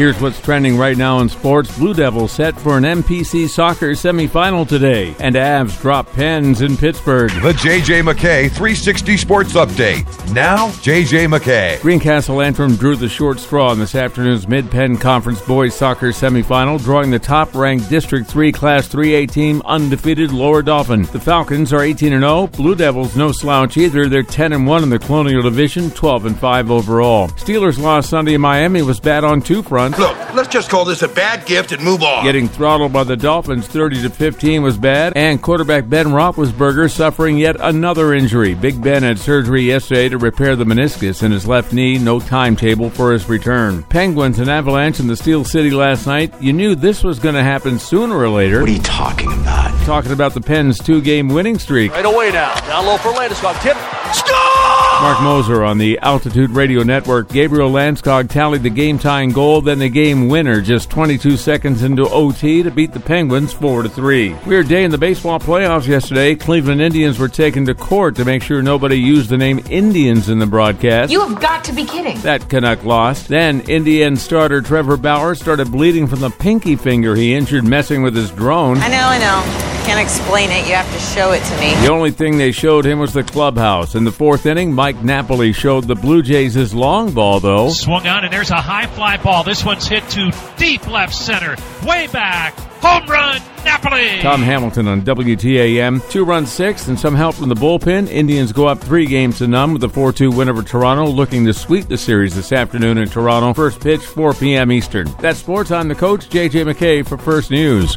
Here's what's trending right now in sports. Blue Devils set for an MPC soccer semifinal today, and Avs drop pens in Pittsburgh. The JJ McKay 360 Sports Update. Now, JJ McKay. Greencastle Antrim drew the short straw in this afternoon's Mid Penn Conference boys soccer semifinal, drawing the top ranked District 3 Class 3A team undefeated Lower Dauphin. The Falcons are 18 0. Blue Devils no slouch either. They're 10 1 in the Colonial Division, 12 5 overall. Steelers lost Sunday in Miami was bad on two fronts. Look, let's just call this a bad gift and move on. Getting throttled by the Dolphins 30 to 15 was bad, and quarterback Ben Roethlisberger suffering yet another injury. Big Ben had surgery yesterday to repair the meniscus in his left knee. No timetable for his return. Penguins and Avalanche in the Steel City last night. You knew this was going to happen sooner or later. What are you talking about? Talking about the Pens' two-game winning streak. Right away now. Down low for Landeskog. Tip. Marc Moser on the Altitude Radio Network. Gabriel Landeskog tallied the game-tying goal, then the game winner just 22 seconds into OT to beat the Penguins 4 to 3. Weird day in the baseball playoffs yesterday. Cleveland Indians were taken to court to make sure nobody used the name Indians in the broadcast. You have got to be kidding. That Canuck lost. Then Indian starter Trevor Bauer started bleeding from the pinky finger he injured messing with his drone. I know, I know. Can't explain it. You have to show it to me. The only thing they showed him was the clubhouse. In the fourth inning, Mike Napoli showed the Blue Jays his long ball, though. Swung on, and there's a high fly ball. This one's hit to deep left center. Way back. Home run, Napoli. Tom Hamilton on WTAM. Two runs sixth and some help from the bullpen. Indians go up three games to none with a 4 2 win over Toronto, looking to sweep the series this afternoon in Toronto. First pitch, 4 p.m. Eastern. That's sports. I'm the coach, JJ McKay, for First News.